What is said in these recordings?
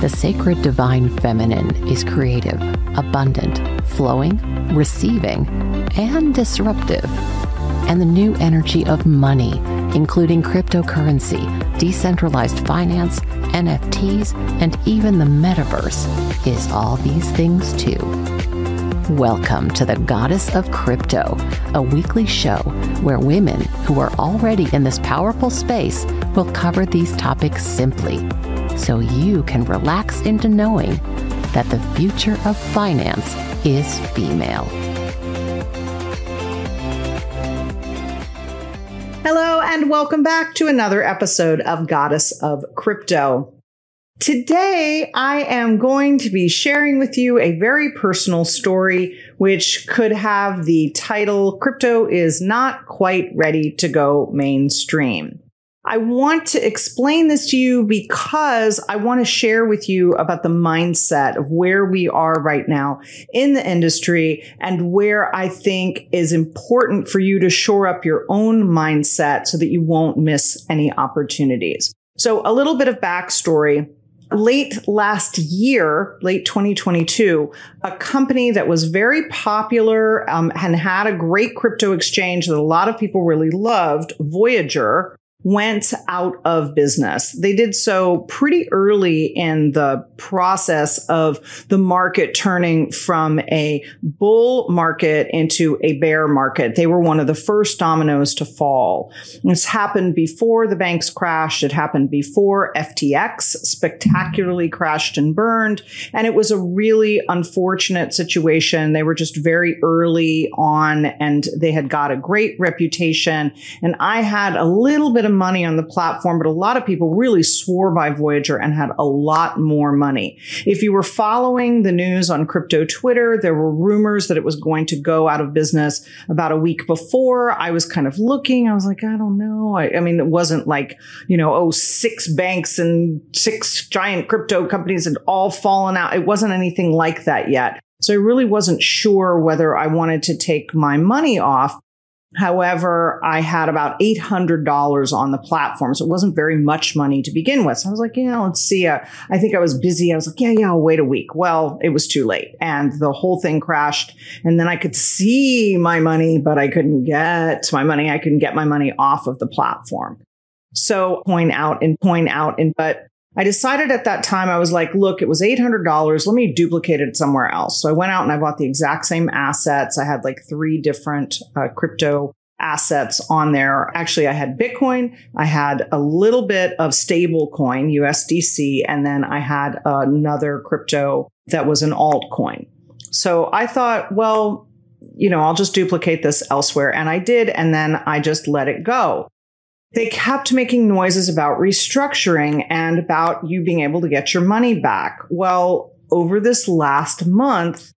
The sacred divine feminine is creative, abundant, flowing, receiving, and disruptive. And the new energy of money, including cryptocurrency, decentralized finance, NFTs, and even the metaverse, is all these things too. Welcome to the Goddess of Crypto, a weekly show where women who are already in this powerful space will cover these topics simply so you can relax into knowing that the future of finance is female. Hello, and welcome back to another episode of Goddess of Crypto. Today, I am going to be sharing with you a very personal story, which could have the title Crypto is Not Quite Ready to Go Mainstream. I want to explain this to you because I want to share with you about the mindset of where we are right now in the industry and where I think is important for you to shore up your own mindset so that you won't miss any opportunities. So a little bit of backstory late last year, late 2022, a company that was very popular um, and had a great crypto exchange that a lot of people really loved, Voyager, went out of business. They did so pretty early in the process of the market turning from a bull market into a bear market. They were one of the first dominoes to fall. This happened before the banks crashed. It happened before FTX spectacularly crashed and burned. And it was a really unfortunate situation. They were just very early on and they had got a great reputation. And I had a little bit of money on the platform, but a lot of people really swore by Voyager and had a lot more money. If you were following the news on crypto Twitter, there were rumors that it was going to go out of business about a week before. I was kind of looking. I was like, I don't know. I, I mean, it wasn't like, you know, oh, six banks and six giant crypto companies had all fallen out. It wasn't anything like that yet. So I really wasn't sure whether I wanted to take my money off. However, I had about $800 on the platform. So it wasn't very much money to begin with. So I was like, yeah, let's see. Uh, I think I was busy. I was like, yeah, yeah, I'll wait a week. Well, it was too late and the whole thing crashed. And then I could see my money, but I couldn't get my money. I couldn't get my money off of the platform. So point out and point out and, but I decided at that time, I was like, look, it was $800. Let me duplicate it somewhere else. So I went out and I bought the exact same assets. I had like three different uh, crypto assets on there. Actually, I had Bitcoin, I had a little bit of stable coin, USDC, and then I had another crypto that was an altcoin. So I thought, well, you know, I'll just duplicate this elsewhere. And I did. And then I just let it go they kept making noises about restructuring and about you being able to get your money back. Well, over this last month,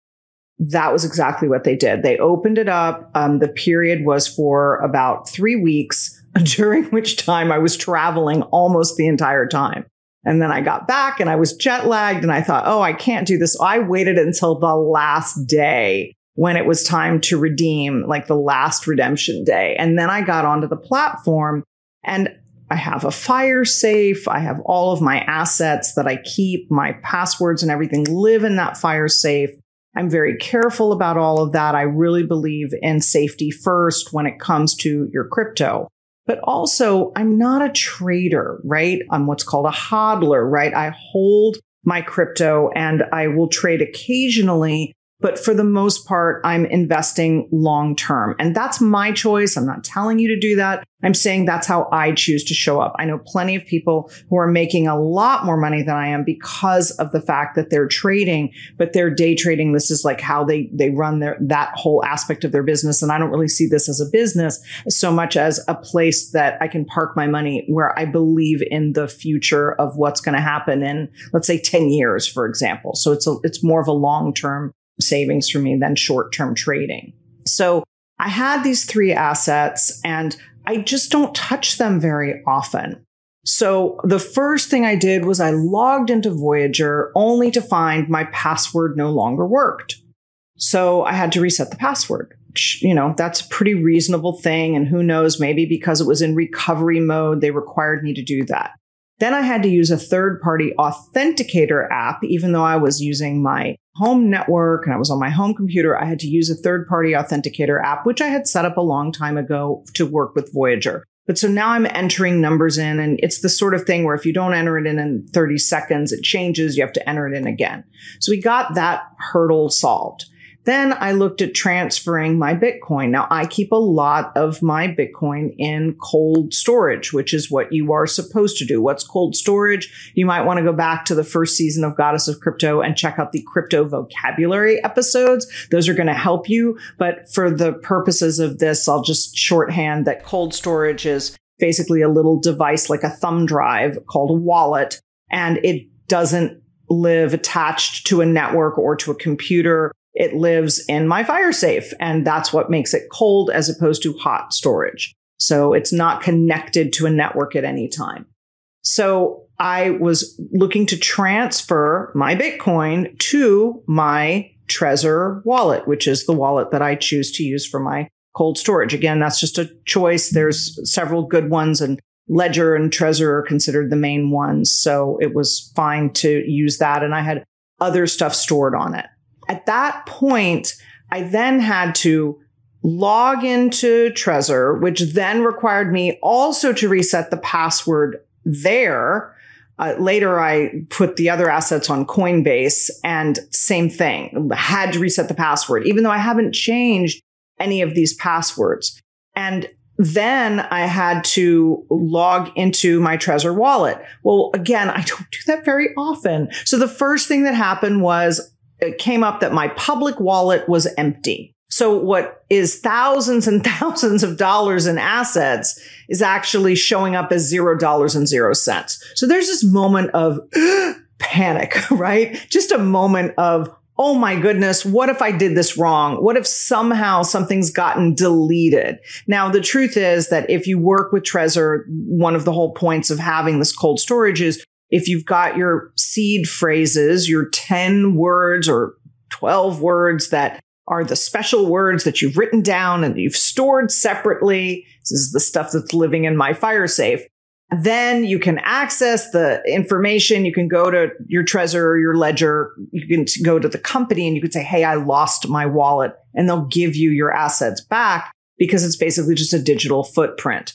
that was exactly what they did. They opened it up. Um, the period was for about three weeks, during which time I was traveling almost the entire time. And then I got back and I was jet lagged and I thought, oh, I can't do this. I waited until the last day when it was time to redeem, like the last redemption day. And then I got onto the platform and I have a fire safe. I have all of my assets that I keep, my passwords and everything live in that fire safe. I'm very careful about all of that. I really believe in safety first when it comes to your crypto. But also, I'm not a trader, right? I'm what's called a hodler, right? I hold my crypto and I will trade occasionally, but for the most part, I'm investing long term. And that's my choice. I'm not telling you to do that. I'm saying that's how I choose to show up. I know plenty of people who are making a lot more money than I am because of the fact that they're trading, but they're day trading. This is like how they, they run their, that whole aspect of their business. And I don't really see this as a business so much as a place that I can park my money where I believe in the future of what's going to happen in, let's say 10 years, for example. So it's a, it's more of a long term savings for me than short term trading. So I had these three assets and I just don't touch them very often. So the first thing I did was I logged into Voyager only to find my password no longer worked. So I had to reset the password. You know, that's a pretty reasonable thing. And who knows, maybe because it was in recovery mode, they required me to do that. Then I had to use a third party authenticator app, even though I was using my home network and I was on my home computer. I had to use a third party authenticator app, which I had set up a long time ago to work with Voyager. But so now I'm entering numbers in and it's the sort of thing where if you don't enter it in in 30 seconds, it changes. You have to enter it in again. So we got that hurdle solved. Then I looked at transferring my Bitcoin. Now I keep a lot of my Bitcoin in cold storage, which is what you are supposed to do. What's cold storage? You might want to go back to the first season of Goddess of Crypto and check out the crypto vocabulary episodes. Those are going to help you. But for the purposes of this, I'll just shorthand that cold storage is basically a little device like a thumb drive called a wallet. And it doesn't live attached to a network or to a computer it lives in my fire safe and that's what makes it cold as opposed to hot storage. So it's not connected to a network at any time. So I was looking to transfer my Bitcoin to my Trezor wallet, which is the wallet that I choose to use for my cold storage. Again, that's just a choice. There's several good ones and Ledger and Trezor are considered the main ones. So it was fine to use that. And I had other stuff stored on it. At that point, I then had to log into Trezor, which then required me also to reset the password there. Uh, later, I put the other assets on Coinbase and same thing, had to reset the password, even though I haven't changed any of these passwords. And then I had to log into my Trezor wallet. Well, again, I don't do that very often. So the first thing that happened was it came up that my public wallet was empty. So what is thousands and thousands of dollars in assets is actually showing up as zero dollars and zero cents. So there's this moment of panic, right? Just a moment of, oh my goodness, what if I did this wrong? What if somehow something's gotten deleted? Now, the truth is that if you work with Trezor, one of the whole points of having this cold storage is if you've got your seed phrases, your 10 words or 12 words that are the special words that you've written down and you've stored separately. This is the stuff that's living in my fire safe. Then you can access the information. You can go to your Trezor or your ledger. You can go to the company and you can say, Hey, I lost my wallet and they'll give you your assets back because it's basically just a digital footprint.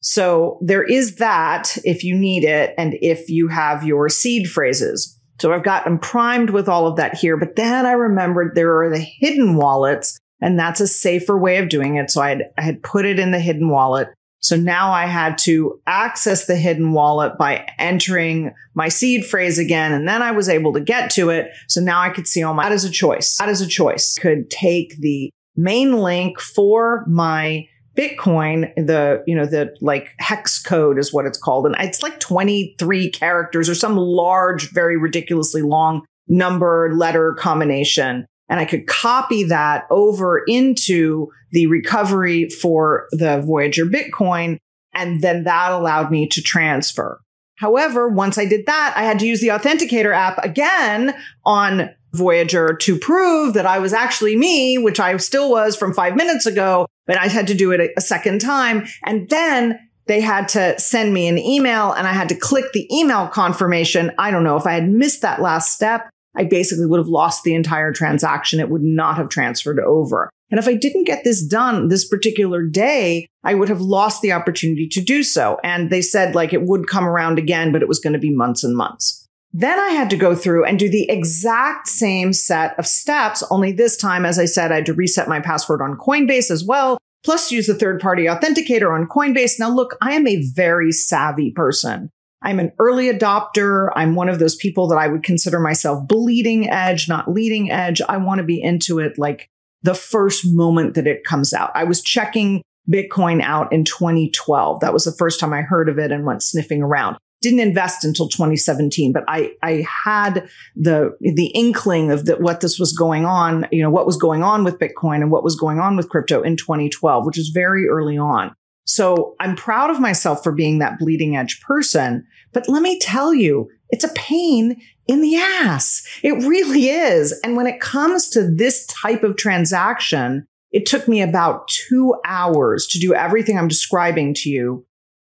So there is that if you need it and if you have your seed phrases. So I've got, I'm primed with all of that here, but then I remembered there are the hidden wallets and that's a safer way of doing it. So I had, I had put it in the hidden wallet. So now I had to access the hidden wallet by entering my seed phrase again. And then I was able to get to it. So now I could see all my, that is a choice. That is a choice. Could take the main link for my Bitcoin, the, you know, the like hex code is what it's called. And it's like 23 characters or some large, very ridiculously long number letter combination. And I could copy that over into the recovery for the Voyager Bitcoin. And then that allowed me to transfer. However, once I did that, I had to use the authenticator app again on Voyager to prove that I was actually me, which I still was from five minutes ago, but I had to do it a, second time. And then they had to send me an email and I had to click the email confirmation. I don't know if I had missed that last step. I basically would have lost the entire transaction. It would not have transferred over. And if I didn't get this done this particular day, I would have lost the opportunity to do so. And they said like it would come around again, but it was going to be months and months. Then I had to go through and do the exact same set of steps. Only this time, as I said, I had to reset my password on Coinbase as well, plus use the third party authenticator on Coinbase. Now look, I am a very savvy person. I'm an early adopter. I'm one of those people that I would consider myself bleeding edge, not leading edge. I want to be into it like the first moment that it comes out. I was checking Bitcoin out in 2012. That was the first time I heard of it and went sniffing around didn't invest until 2017, but I, I had the, the inkling of that what this was going on, you know, what was going on with Bitcoin and what was going on with crypto in 2012, which is very early on. So I'm proud of myself for being that bleeding edge person. But let me tell you, it's a pain in the ass. It really is. And when it comes to this type of transaction, it took me about two hours to do everything I'm describing to you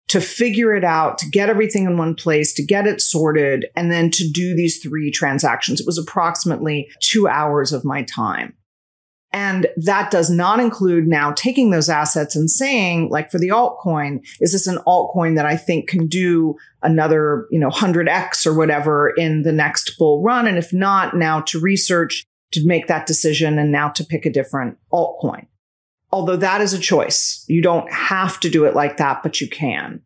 to figure it out, to get everything in one place, to get it sorted, and then to do these three transactions. It was approximately two hours of my time. And that does not include now taking those assets and saying, like for the altcoin, is this an altcoin that I think can do another, you know, 100x or whatever in the next bull run? And if not, now to research to make that decision and now to pick a different altcoin. Although that is a choice. You don't have to do it like that, but you can.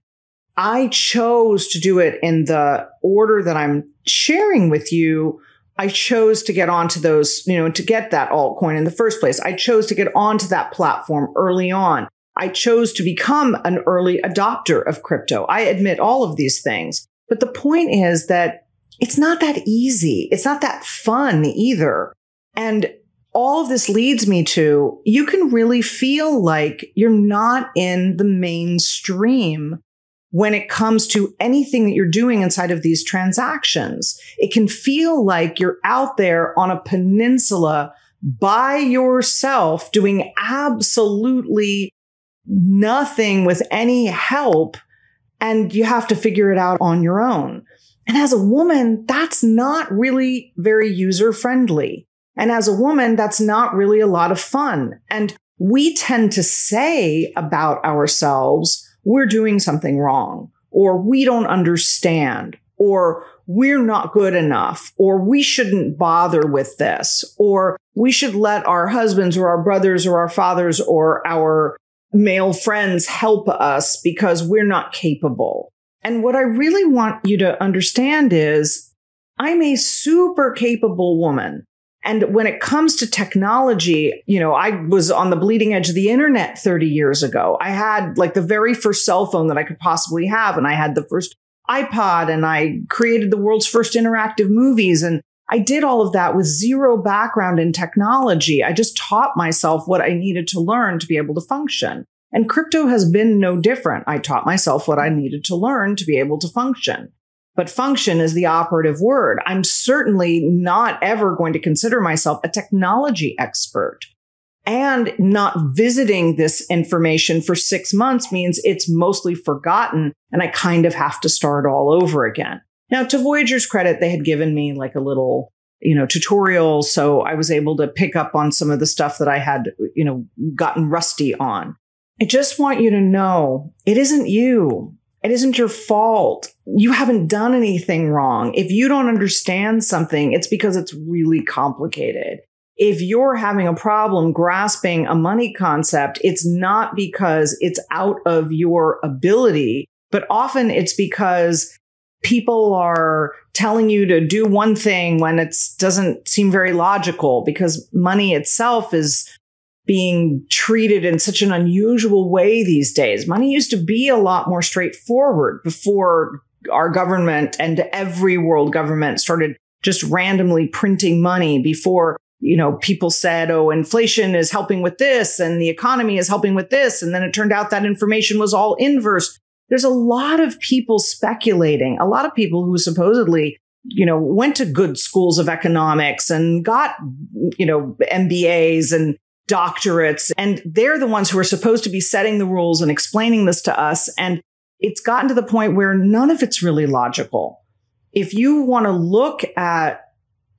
I chose to do it in the order that I'm sharing with you I chose to get onto those, you know, to get that altcoin in the first place. I chose to get onto that platform early on. I chose to become an early adopter of crypto. I admit all of these things. But the point is that it's not that easy. It's not that fun either. And all of this leads me to you can really feel like you're not in the mainstream when it comes to anything that you're doing inside of these transactions. It can feel like you're out there on a peninsula by yourself doing absolutely nothing with any help. And you have to figure it out on your own. And as a woman, that's not really very user friendly. And as a woman, that's not really a lot of fun. And we tend to say about ourselves, we're doing something wrong or we don't understand or we're not good enough or we shouldn't bother with this or we should let our husbands or our brothers or our fathers or our male friends help us because we're not capable. And what I really want you to understand is I'm a super capable woman. And when it comes to technology, you know, I was on the bleeding edge of the internet 30 years ago. I had like the very first cell phone that I could possibly have. And I had the first iPod and I created the world's first interactive movies. And I did all of that with zero background in technology. I just taught myself what I needed to learn to be able to function. And crypto has been no different. I taught myself what I needed to learn to be able to function but function is the operative word. I'm certainly not ever going to consider myself a technology expert. And not visiting this information for six months means it's mostly forgotten and I kind of have to start all over again. Now, to Voyager's credit, they had given me like a little, you know, tutorial. So I was able to pick up on some of the stuff that I had, you know, gotten rusty on. I just want you to know it isn't you. It isn't your fault. You haven't done anything wrong. If you don't understand something, it's because it's really complicated. If you're having a problem grasping a money concept, it's not because it's out of your ability, but often it's because people are telling you to do one thing when it doesn't seem very logical because money itself is being treated in such an unusual way these days. Money used to be a lot more straightforward before our government and every world government started just randomly printing money before you know people said oh inflation is helping with this and the economy is helping with this and then it turned out that information was all inverse there's a lot of people speculating a lot of people who supposedly you know went to good schools of economics and got you know MBAs and doctorates. And they're the ones who are supposed to be setting the rules and explaining this to us. And it's gotten to the point where none of it's really logical. If you want to look at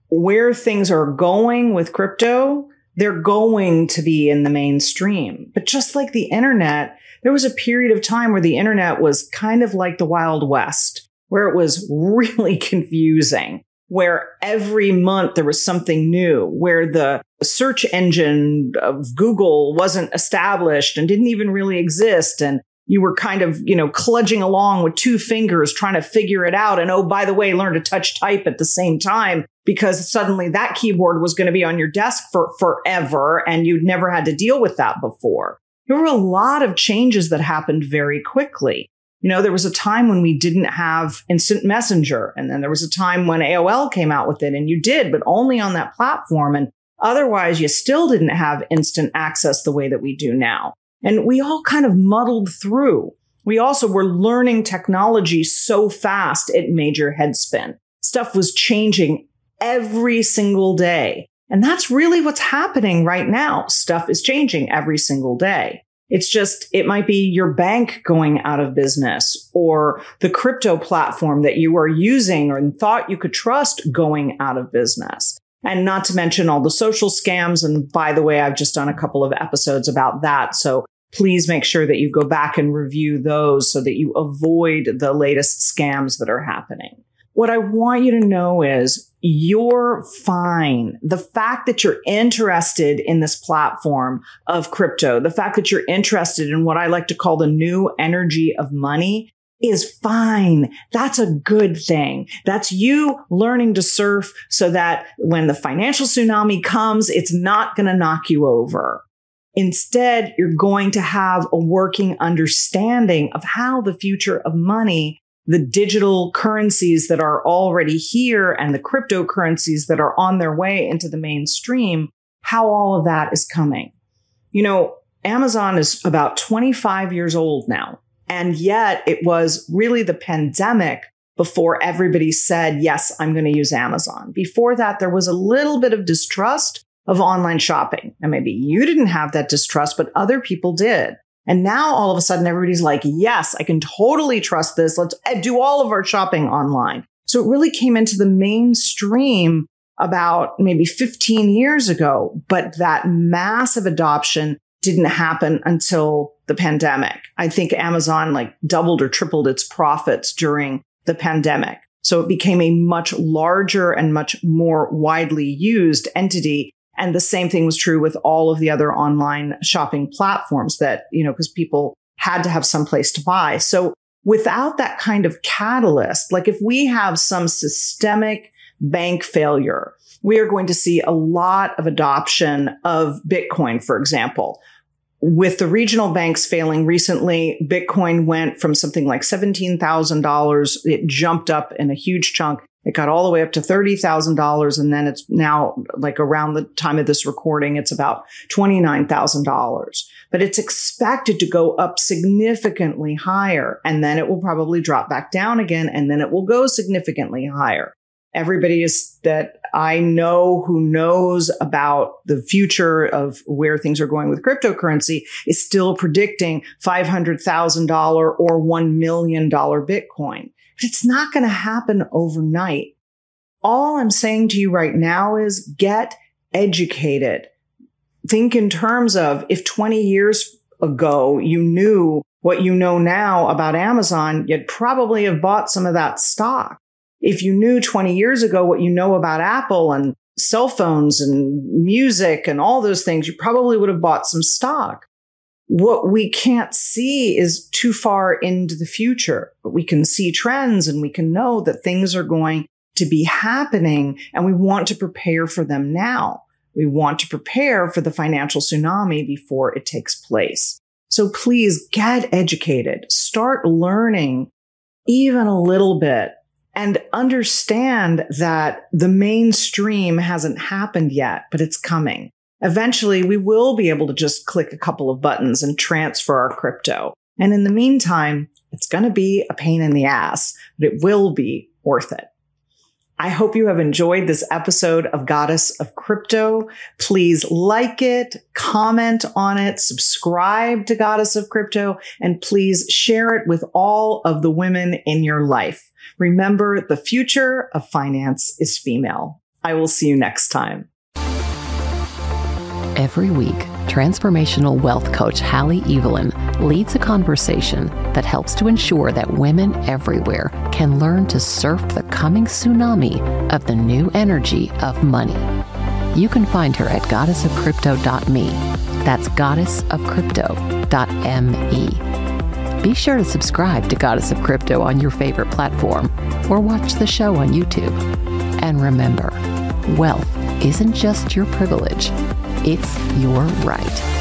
where things are going with crypto, they're going to be in the mainstream. But just like the internet, there was a period of time where the internet was kind of like the Wild West, where it was really confusing where every month there was something new, where the search engine of Google wasn't established and didn't even really exist. And you were kind of, you know, cludging along with two fingers trying to figure it out. And oh, by the way, learn to touch type at the same time because suddenly that keyboard was going to be on your desk for forever and you'd never had to deal with that before. There were a lot of changes that happened very quickly. You know, there was a time when we didn't have instant messenger. And then there was a time when AOL came out with it and you did, but only on that platform. And otherwise you still didn't have instant access the way that we do now. And we all kind of muddled through. We also were learning technology so fast it made your head spin. Stuff was changing every single day. And that's really what's happening right now. Stuff is changing every single day. It's just, it might be your bank going out of business or the crypto platform that you are using or thought you could trust going out of business. And not to mention all the social scams. And by the way, I've just done a couple of episodes about that. So please make sure that you go back and review those so that you avoid the latest scams that are happening. What I want you to know is you're fine. The fact that you're interested in this platform of crypto, the fact that you're interested in what I like to call the new energy of money is fine. That's a good thing. That's you learning to surf so that when the financial tsunami comes, it's not going to knock you over. Instead, you're going to have a working understanding of how the future of money, the digital currencies that are already here and the cryptocurrencies that are on their way into the mainstream, how all of that is coming. You know, Amazon is about 25 years old now. And yet it was really the pandemic before everybody said, yes, I'm going to use Amazon. Before that, there was a little bit of distrust of online shopping. And maybe you didn't have that distrust, but other people did. And now all of a sudden everybody's like, yes, I can totally trust this. Let's eh, do all of our shopping online. So it really came into the mainstream about maybe 15 years ago, but that massive adoption didn't happen until the pandemic. I think Amazon like doubled or tripled its profits during the pandemic. So it became a much larger and much more widely used entity and the same thing was true with all of the other online shopping platforms that, you know, because people had to have some place to buy. So without that kind of catalyst, like if we have some systemic bank failure, we are going to see a lot of adoption of Bitcoin, for example. With the regional banks failing recently, Bitcoin went from something like $17,000. It jumped up in a huge chunk it got all the way up to $30,000. And then it's now like around the time of this recording, it's about $29,000. But it's expected to go up significantly higher. And then it will probably drop back down again. And then it will go significantly higher. Everybody is that I know who knows about the future of where things are going with cryptocurrency is still predicting $500,000 or $1 million Bitcoin. But it's not going to happen overnight. All I'm saying to you right now is get educated. Think in terms of if 20 years ago you knew what you know now about Amazon, you'd probably have bought some of that stock. If you knew 20 years ago what you know about Apple and cell phones and music and all those things, you probably would have bought some stock what we can't see is too far into the future, but we can see trends and we can know that things are going to be happening and we want to prepare for them now. We want to prepare for the financial tsunami before it takes place. So please get educated, start learning even a little bit and understand that the mainstream hasn't happened yet, but it's coming eventually we will be able to just click a couple of buttons and transfer our crypto. And in the meantime, it's going to be a pain in the ass, but it will be worth it. I hope you have enjoyed this episode of Goddess of Crypto. Please like it, comment on it, subscribe to Goddess of Crypto, and please share it with all of the women in your life. Remember, the future of finance is female. I will see you next time. Every week, transformational wealth coach Halle Eavelyn leads a conversation that helps to ensure that women everywhere can learn to surf the coming tsunami of the new energy of money. You can find her at goddessofcrypto.me. That's goddessofcrypto.me. Be sure to subscribe to Goddess of Crypto on your favorite platform or watch the show on YouTube. And remember, wealth isn't just your privilege it's your right.